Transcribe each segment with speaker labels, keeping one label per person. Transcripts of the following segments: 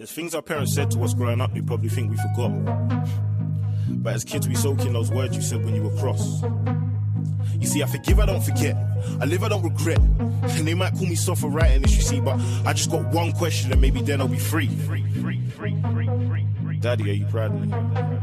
Speaker 1: There's things our parents said to us growing up we probably think we forgot. But as kids, we soak in those words you said when you were cross. You see, I forgive, I don't forget. I live, I don't regret. And they might call me soft for writing this, you see, but I just got one question and maybe then I'll be free. Daddy, are you proud of me?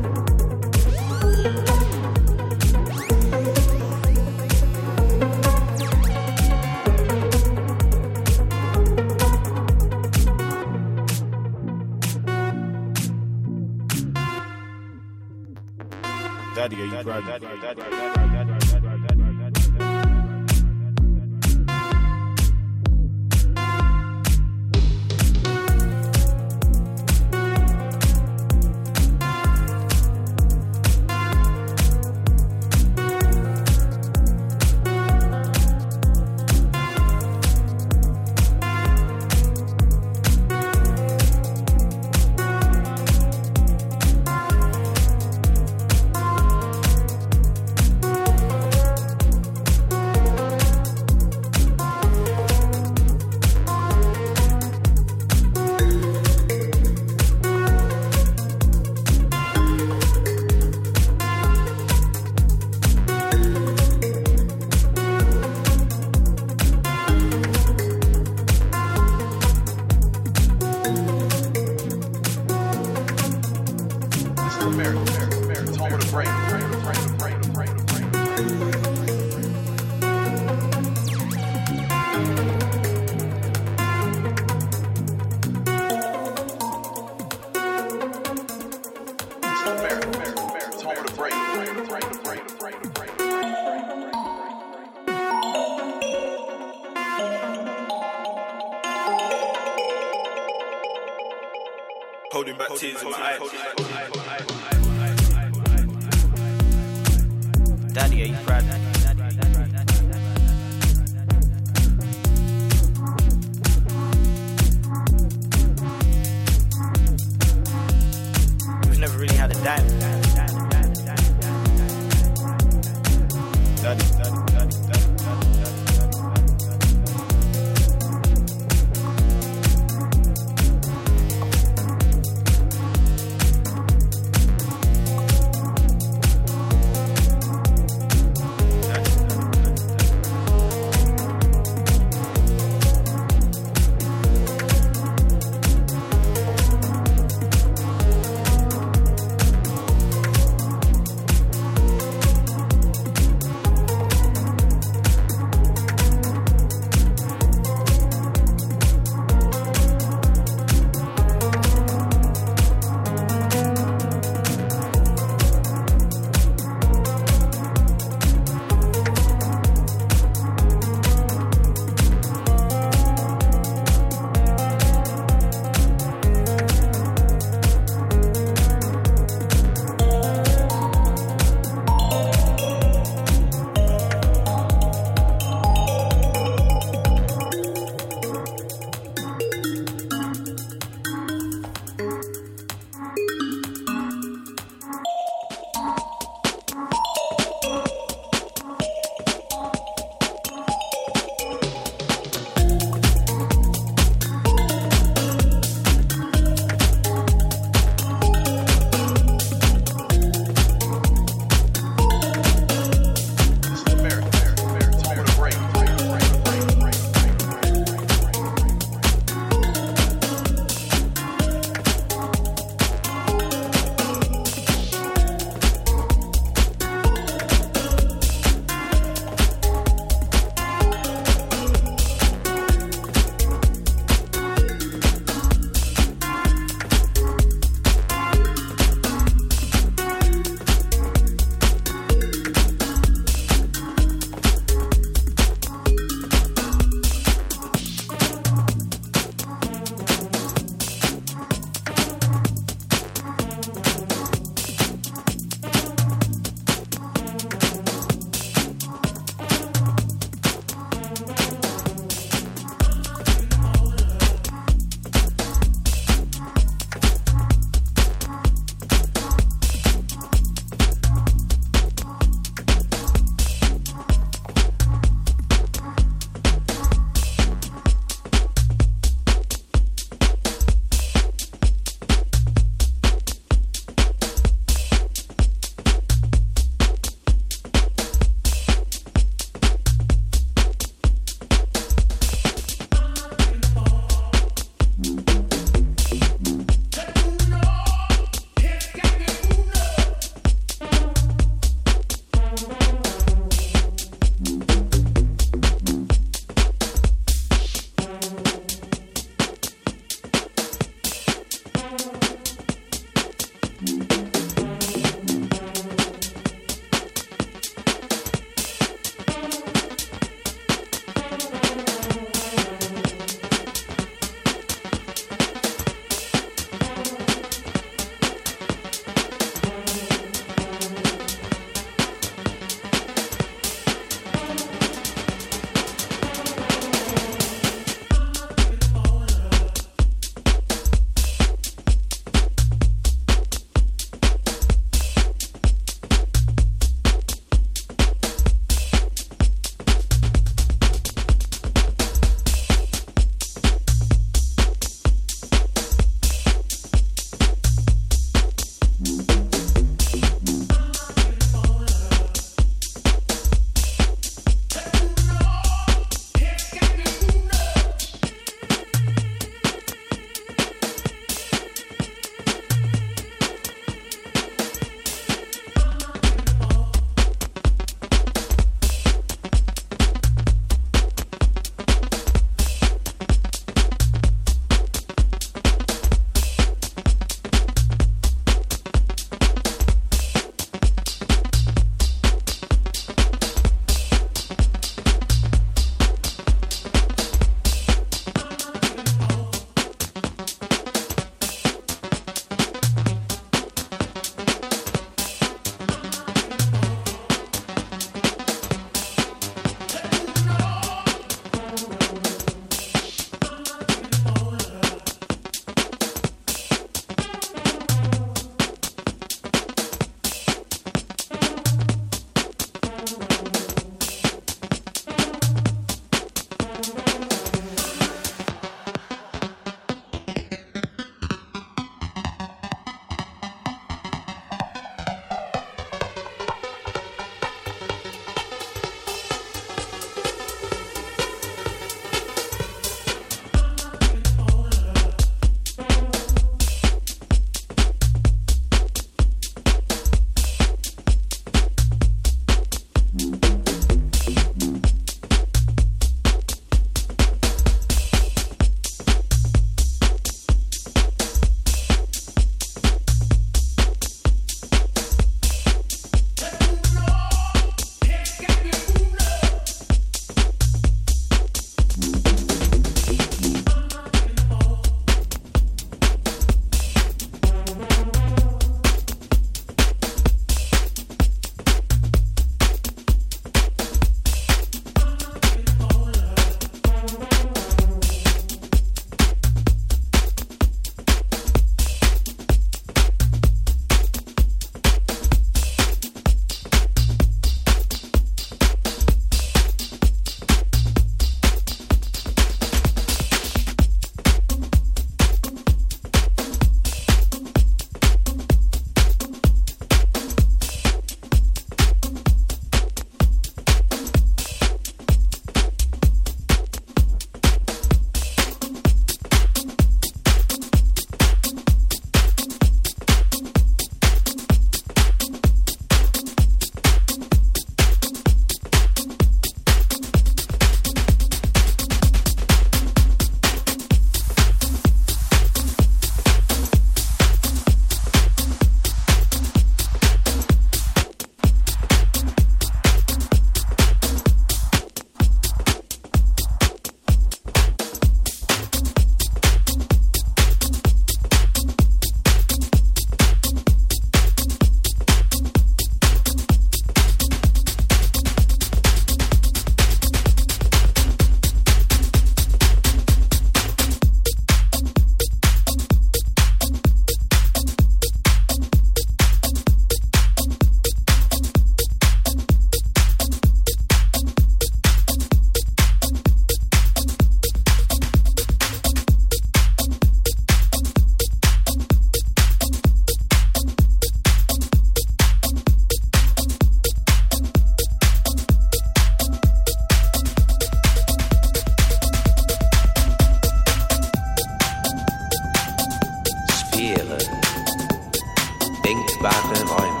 Speaker 2: Spektakel Räume.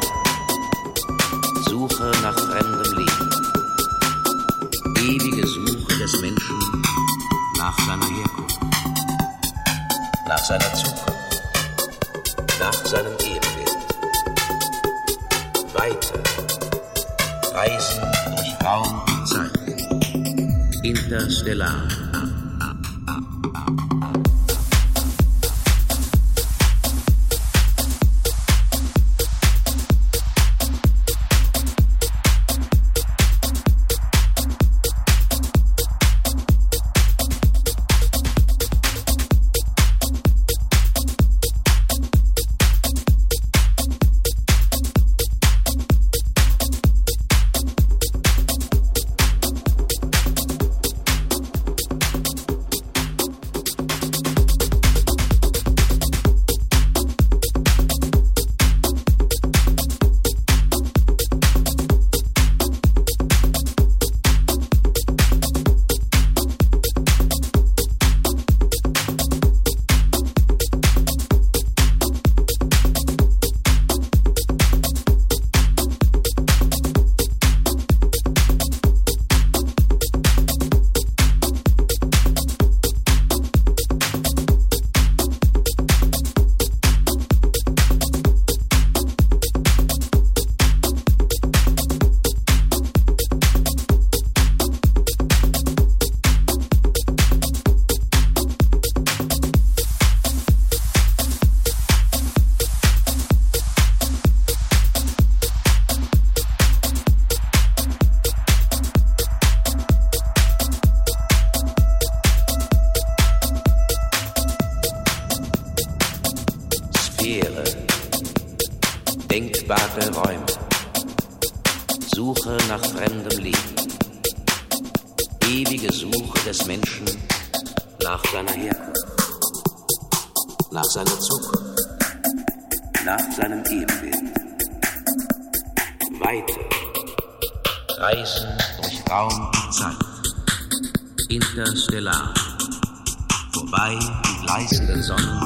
Speaker 2: Suche nach fremdem Leben. Ewige Suche des Menschen nach seiner Herkunft. Nach seiner Zukunft. Nach seinem Ebenbild. Weiter. Reisen durch Raum und Zeit. Interstellar. durch Raum und Zeit. Interstellar. Vorbei an gleißenden Sonnen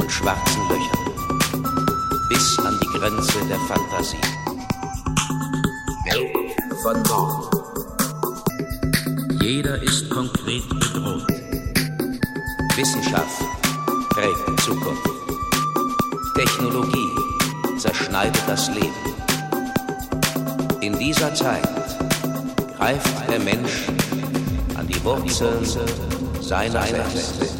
Speaker 2: und schwarzen Löchern. Bis an die Grenze der Fantasie. Welt von morgen. Jeder ist konkret bedroht. Wissenschaft prägt Zukunft. Technologie zerschneidet das Leben. In dieser Zeit greift der Mensch an die Wurzeln seiner selbst.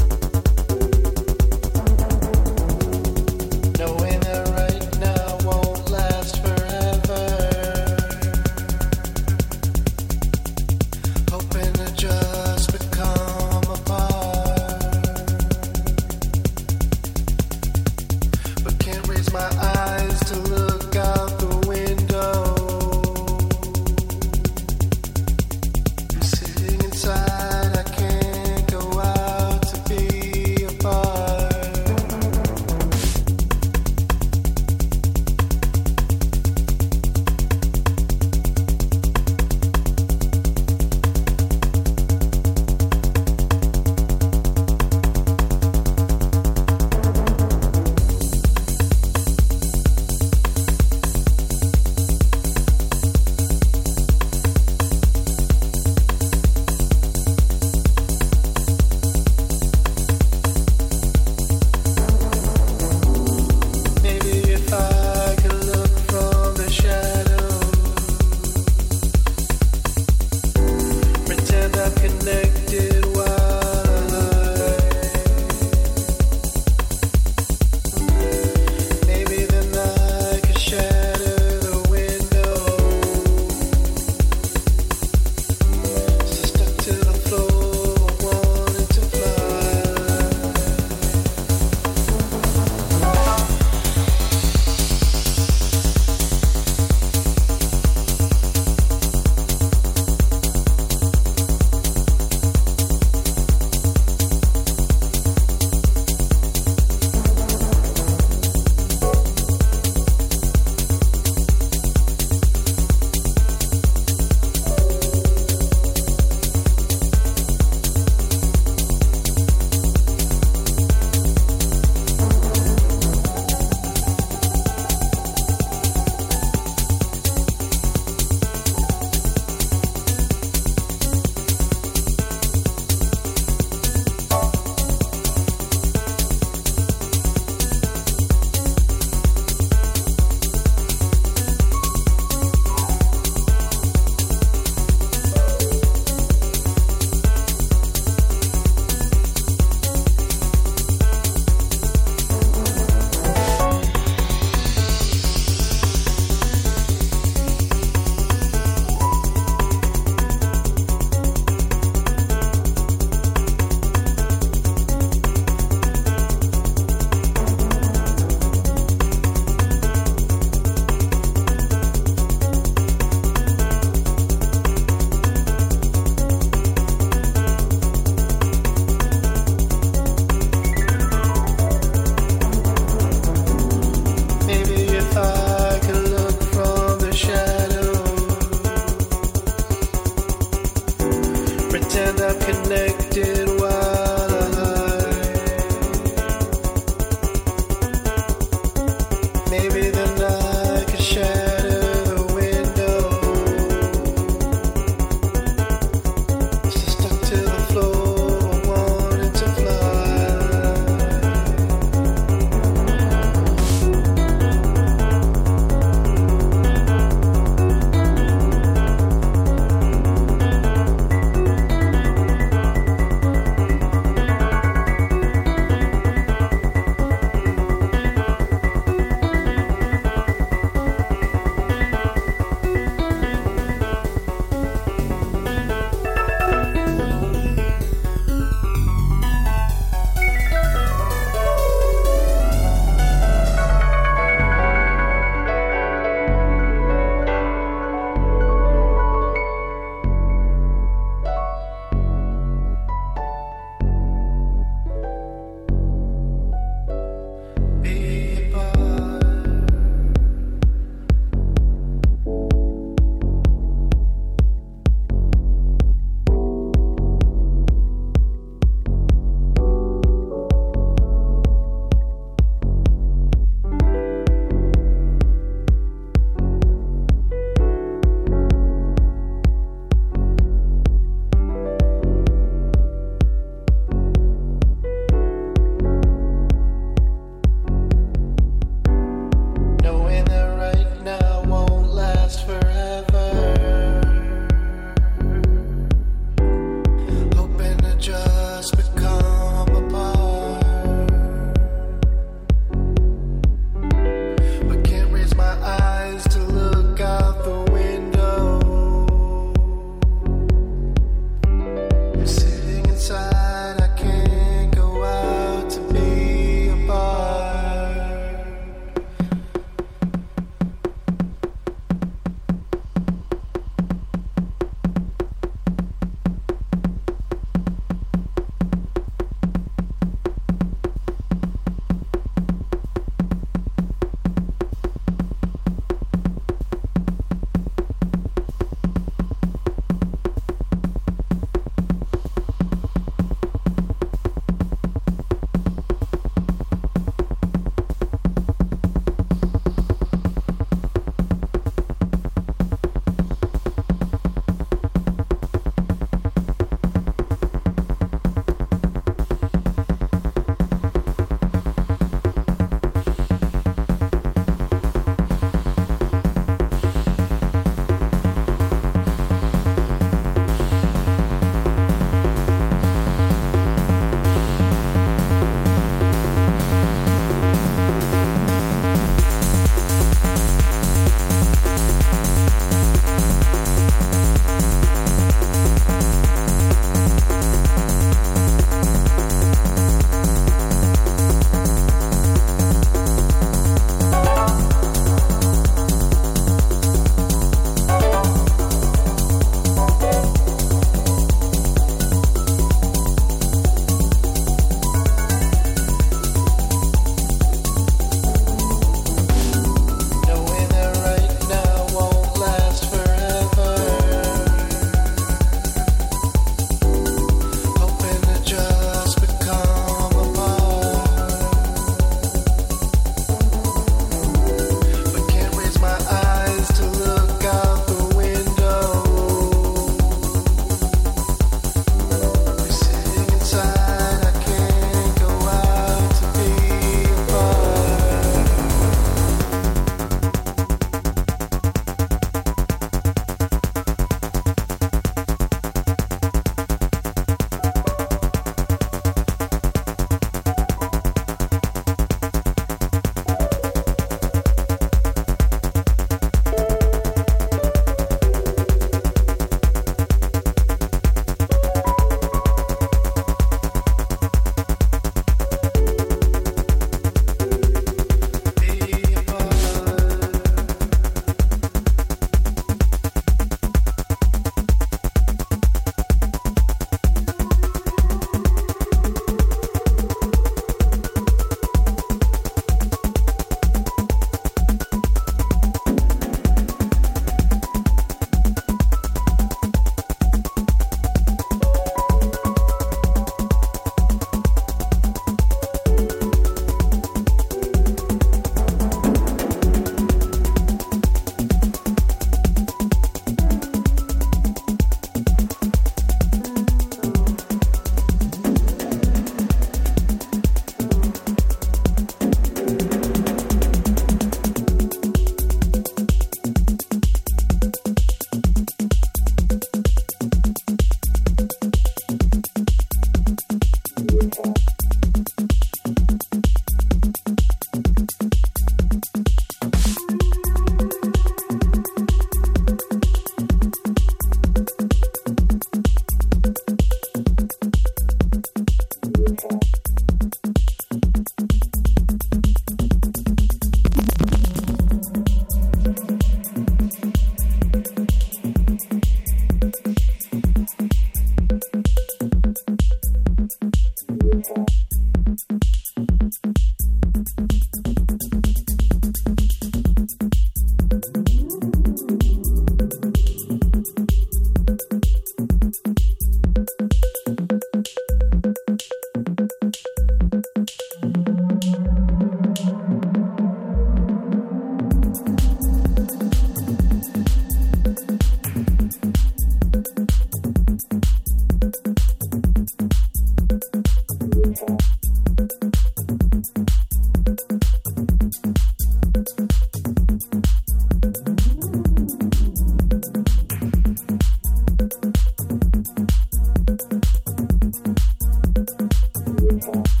Speaker 3: more.